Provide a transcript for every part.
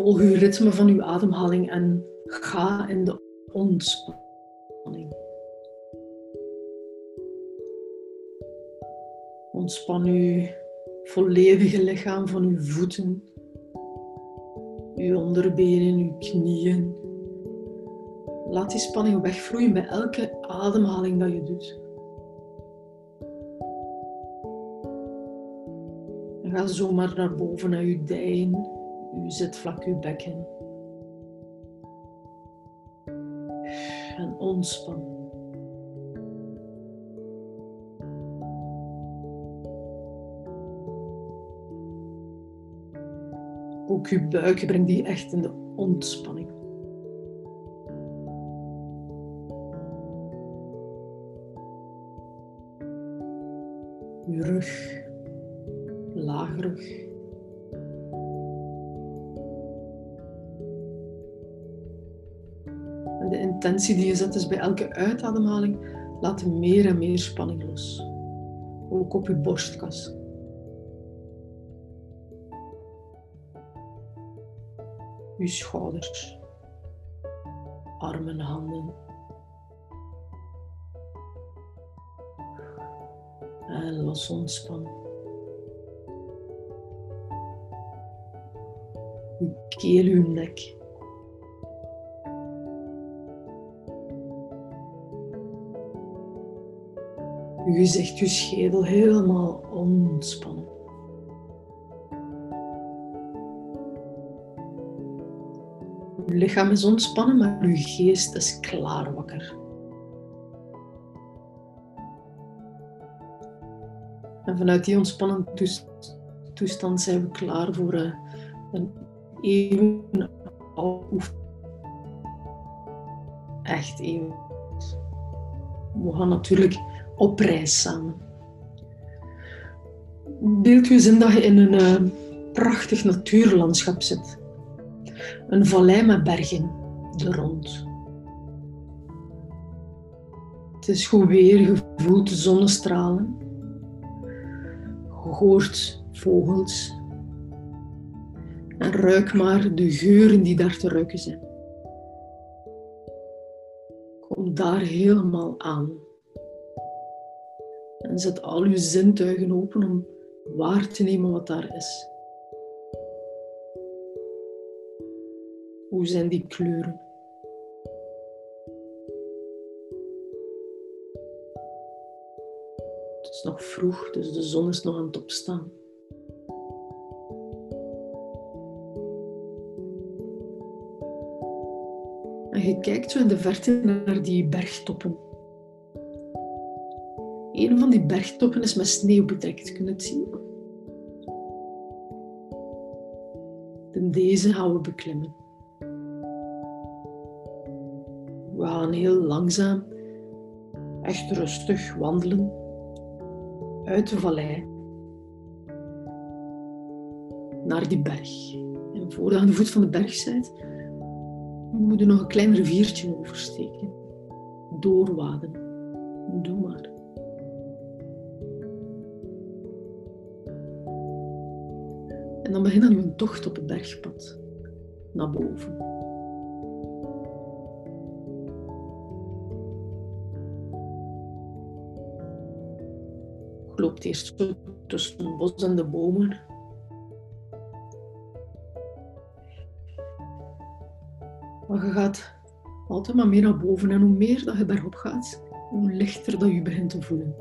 Volg uw ritme van uw ademhaling en ga in de ontspanning. Ontspan uw volledige lichaam van uw voeten, uw onderbenen, uw knieën. Laat die spanning wegvloeien bij elke ademhaling dat je doet. En ga zomaar naar boven naar uw dijen, uw zitvlak, uw bekken. En ontspan. Ook uw buik, breng die echt in de ontspanning. Uw rug, lagrug. Intentie die je zet is bij elke uitademhaling, laat meer en meer spanning los. Ook op je borstkas. Uw schouders, armen, handen. En los ontspannen. Uw keel, uw nek. Uw gezicht, uw schedel helemaal ontspannen. Uw lichaam is ontspannen, maar uw geest is klaar wakker. En vanuit die ontspannen toestand zijn we klaar voor eh, een even oefening. Echt even. We gaan natuurlijk op reis samen. Beeld je eens in dat je in een uh, prachtig natuurlandschap zit. Een vallei met bergen er rond. Het is goed weer, je voelt de zonnestralen. Je hoort vogels. En ruik maar de geuren die daar te ruiken zijn. Kom daar helemaal aan. En zet al je zintuigen open om waar te nemen wat daar is. Hoe zijn die kleuren? Het is nog vroeg, dus de zon is nog aan het opstaan. En je kijkt zo in de verte naar die bergtoppen. Een van die bergtoppen is met sneeuw bedekt, kun het zien? En deze gaan we beklimmen. We gaan heel langzaam, echt rustig wandelen uit de vallei naar die berg. En voordat je aan de voet van de berg bent, moet je nog een klein riviertje oversteken. Doorwaden. Doe maar. En dan begint dan een tocht op het bergpad naar boven. Je loopt eerst tussen het bos en de bomen. Maar je gaat altijd maar meer naar boven. En hoe meer dat je bergop gaat, hoe lichter dat je begint te voelen.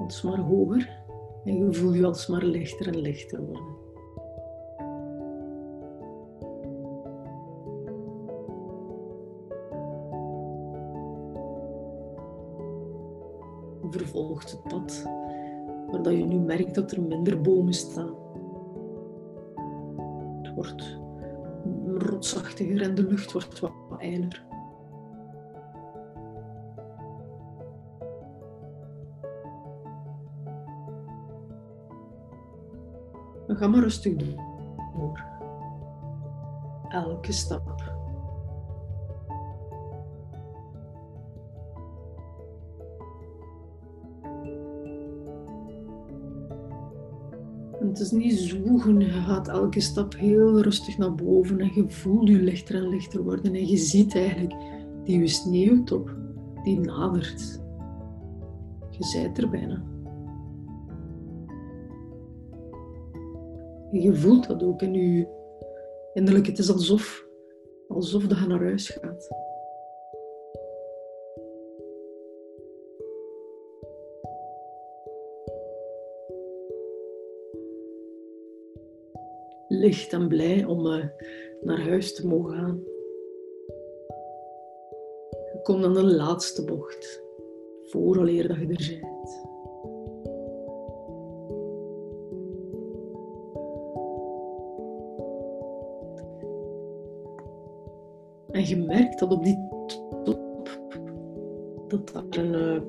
Alsmaar hoger. En je voelt je alsmaar lichter en lichter worden. Je vervolgt het pad, waar dat je nu merkt dat er minder bomen staan. Het wordt rotsachtiger en de lucht wordt wat ijler. Dan ga maar rustig door. Elke stap. Het is niet zoeken, je gaat elke stap heel rustig naar boven en je voelt je lichter en lichter worden. En je ziet eigenlijk die sneeuwtop, die nadert. Je zijt er bijna. Je voelt dat ook in je innerlijk. Het is alsof, alsof dat je naar huis gaat. licht en blij om uh, naar huis te mogen gaan. Je komt aan de laatste bocht, vooraleer dat je er bent. En je merkt dat op die top dat daar een uh,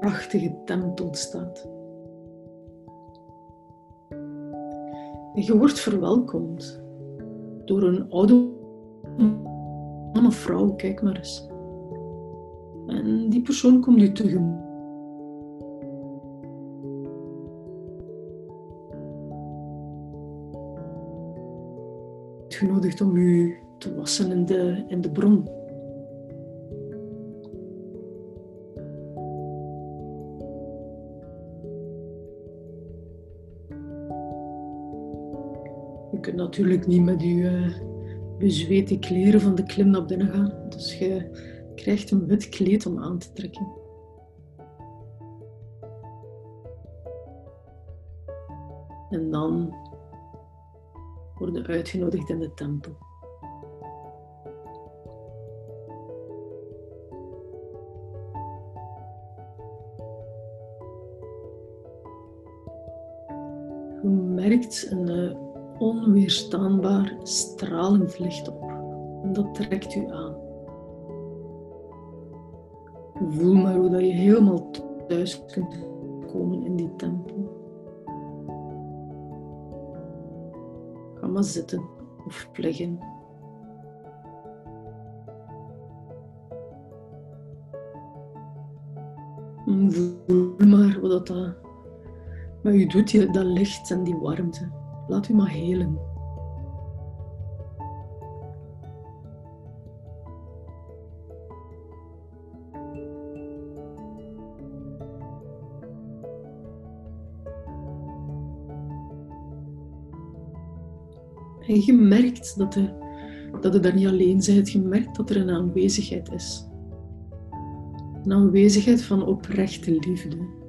prachtige tent ontstaat. Je wordt verwelkomd door een oude man of vrouw, kijk maar eens. En die persoon komt je tegemoet. Genodigd om u te wassen in de, in de bron. Je kunt natuurlijk niet met je uh, bezweten kleren van de klim naar binnen gaan. Dus je krijgt een wit kleed om aan te trekken. En dan worden uitgenodigd in de tempel. Merkt een uh, onweerstaanbaar stralend licht op. Dat trekt u aan. Voel maar hoe je helemaal thuis kunt komen in die tempel. Ga maar zitten of liggen. Voel maar wat dat met u doet, dat licht en die warmte. Laat u maar helen. En je merkt dat, de, dat je daar niet alleen bent. Je merkt dat er een aanwezigheid is. Een aanwezigheid van oprechte liefde.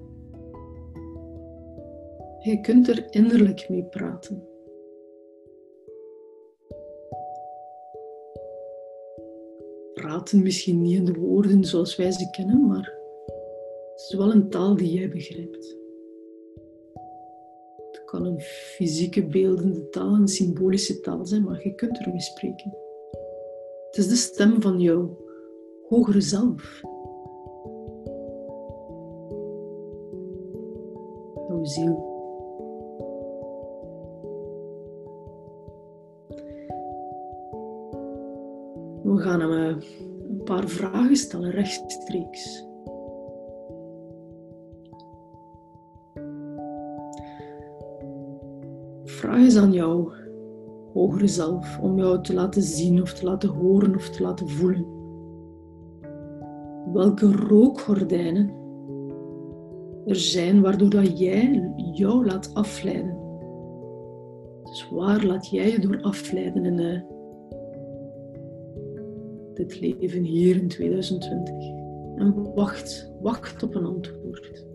Je kunt er innerlijk mee praten. Praten misschien niet in de woorden zoals wij ze kennen, maar het is wel een taal die jij begrijpt. Het kan een fysieke beeldende taal, een symbolische taal zijn, maar je kunt ermee spreken. Het is de stem van jouw hogere zelf. Jouw gaan hem eh, een paar vragen stellen rechtstreeks. Vraag eens aan jou, hogere zelf, om jou te laten zien of te laten horen of te laten voelen. Welke rookgordijnen er zijn waardoor dat jij jou laat afleiden. Dus waar laat jij je door afleiden in dit leven hier in 2020. En wacht, wacht op een antwoord.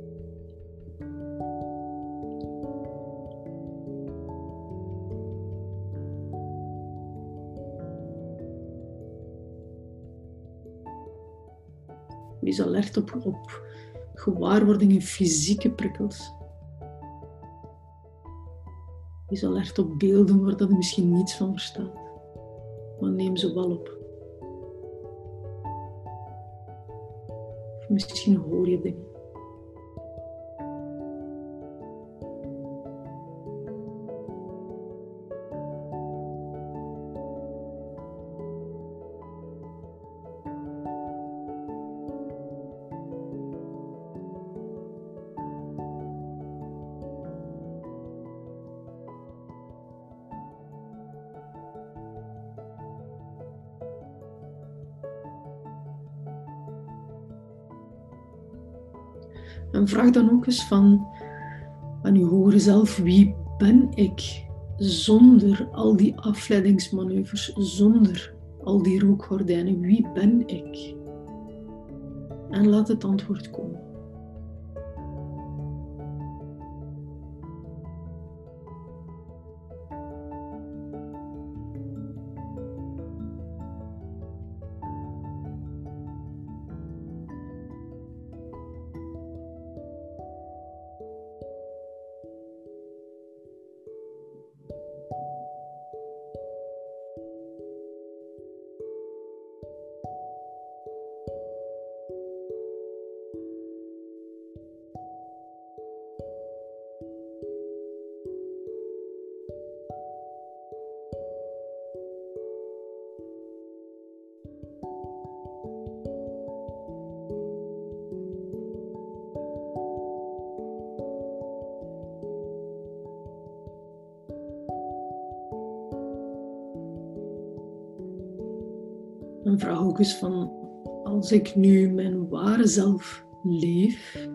Wees alert op, op gewaarwordingen, fysieke prikkels. Wees alert op beelden waar dat misschien niets van verstaat. Maar neem ze wel op. Misschien hoor je dingen. En vraag dan ook eens van aan je hogere zelf, wie ben ik zonder al die afleidingsmanoeuvres, zonder al die rookgordijnen, wie ben ik? En laat het antwoord komen. En vraag ook eens van, als ik nu mijn ware zelf leef,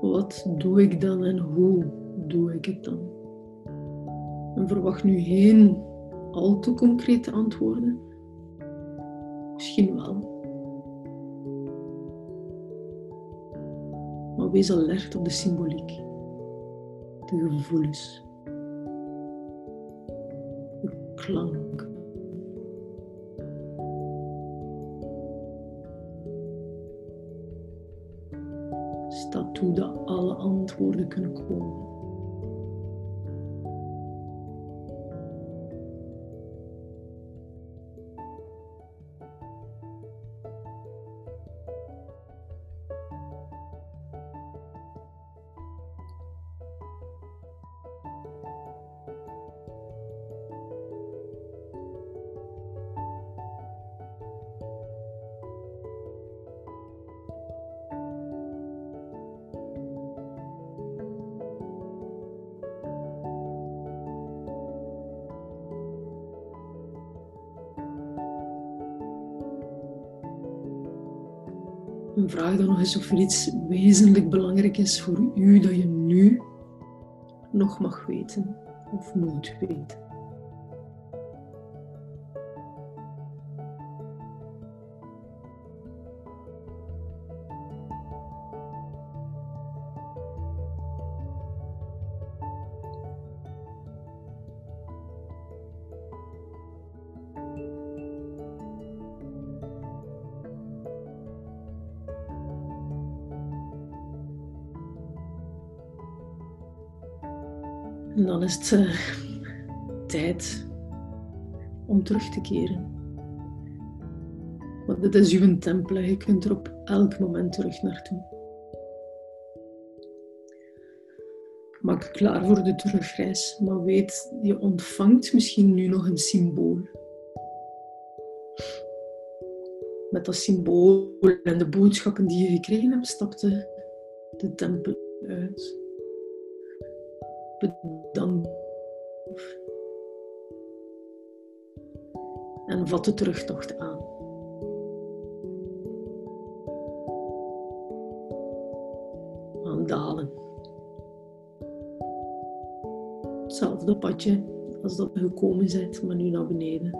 wat doe ik dan en hoe doe ik het dan? En verwacht nu geen al te concrete antwoorden. Misschien wel. Maar wees alert op de symboliek, de gevoelens, de klank. Staat toe dat alle antwoorden kunnen komen. Vraag dan nog eens of er iets wezenlijk belangrijk is voor u dat je nu nog mag weten of moet weten. En dan is het uh, tijd om terug te keren. Want dit is uw tempel, je kunt er op elk moment terug naartoe. Maak klaar voor de terugreis, maar weet, je ontvangt misschien nu nog een symbool. Met dat symbool en de boodschappen die je gekregen hebt, stapte de tempel uit bedankt. En vat de terugtocht aan. Dalen. Hetzelfde padje als dat we gekomen bent, maar nu naar beneden.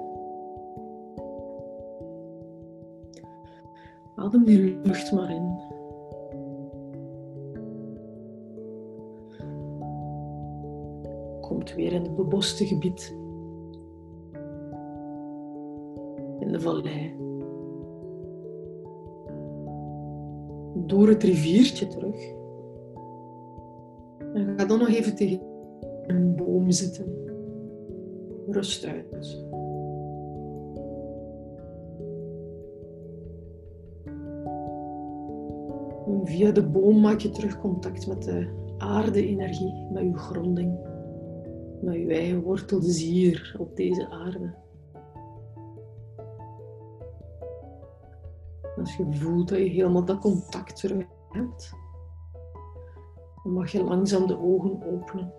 Adem die lucht maar in. Komt weer in het beboste gebied. In de vallei. Door het riviertje terug. En ga dan nog even tegen een boom zitten. Rust uit. via de boom maak je terug contact met de aarde-energie, met je gronding met je eigen wortels hier op deze aarde. Als je voelt dat je helemaal dat contact terug hebt, dan mag je langzaam de ogen openen.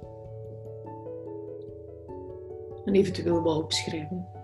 En eventueel wat opschrijven.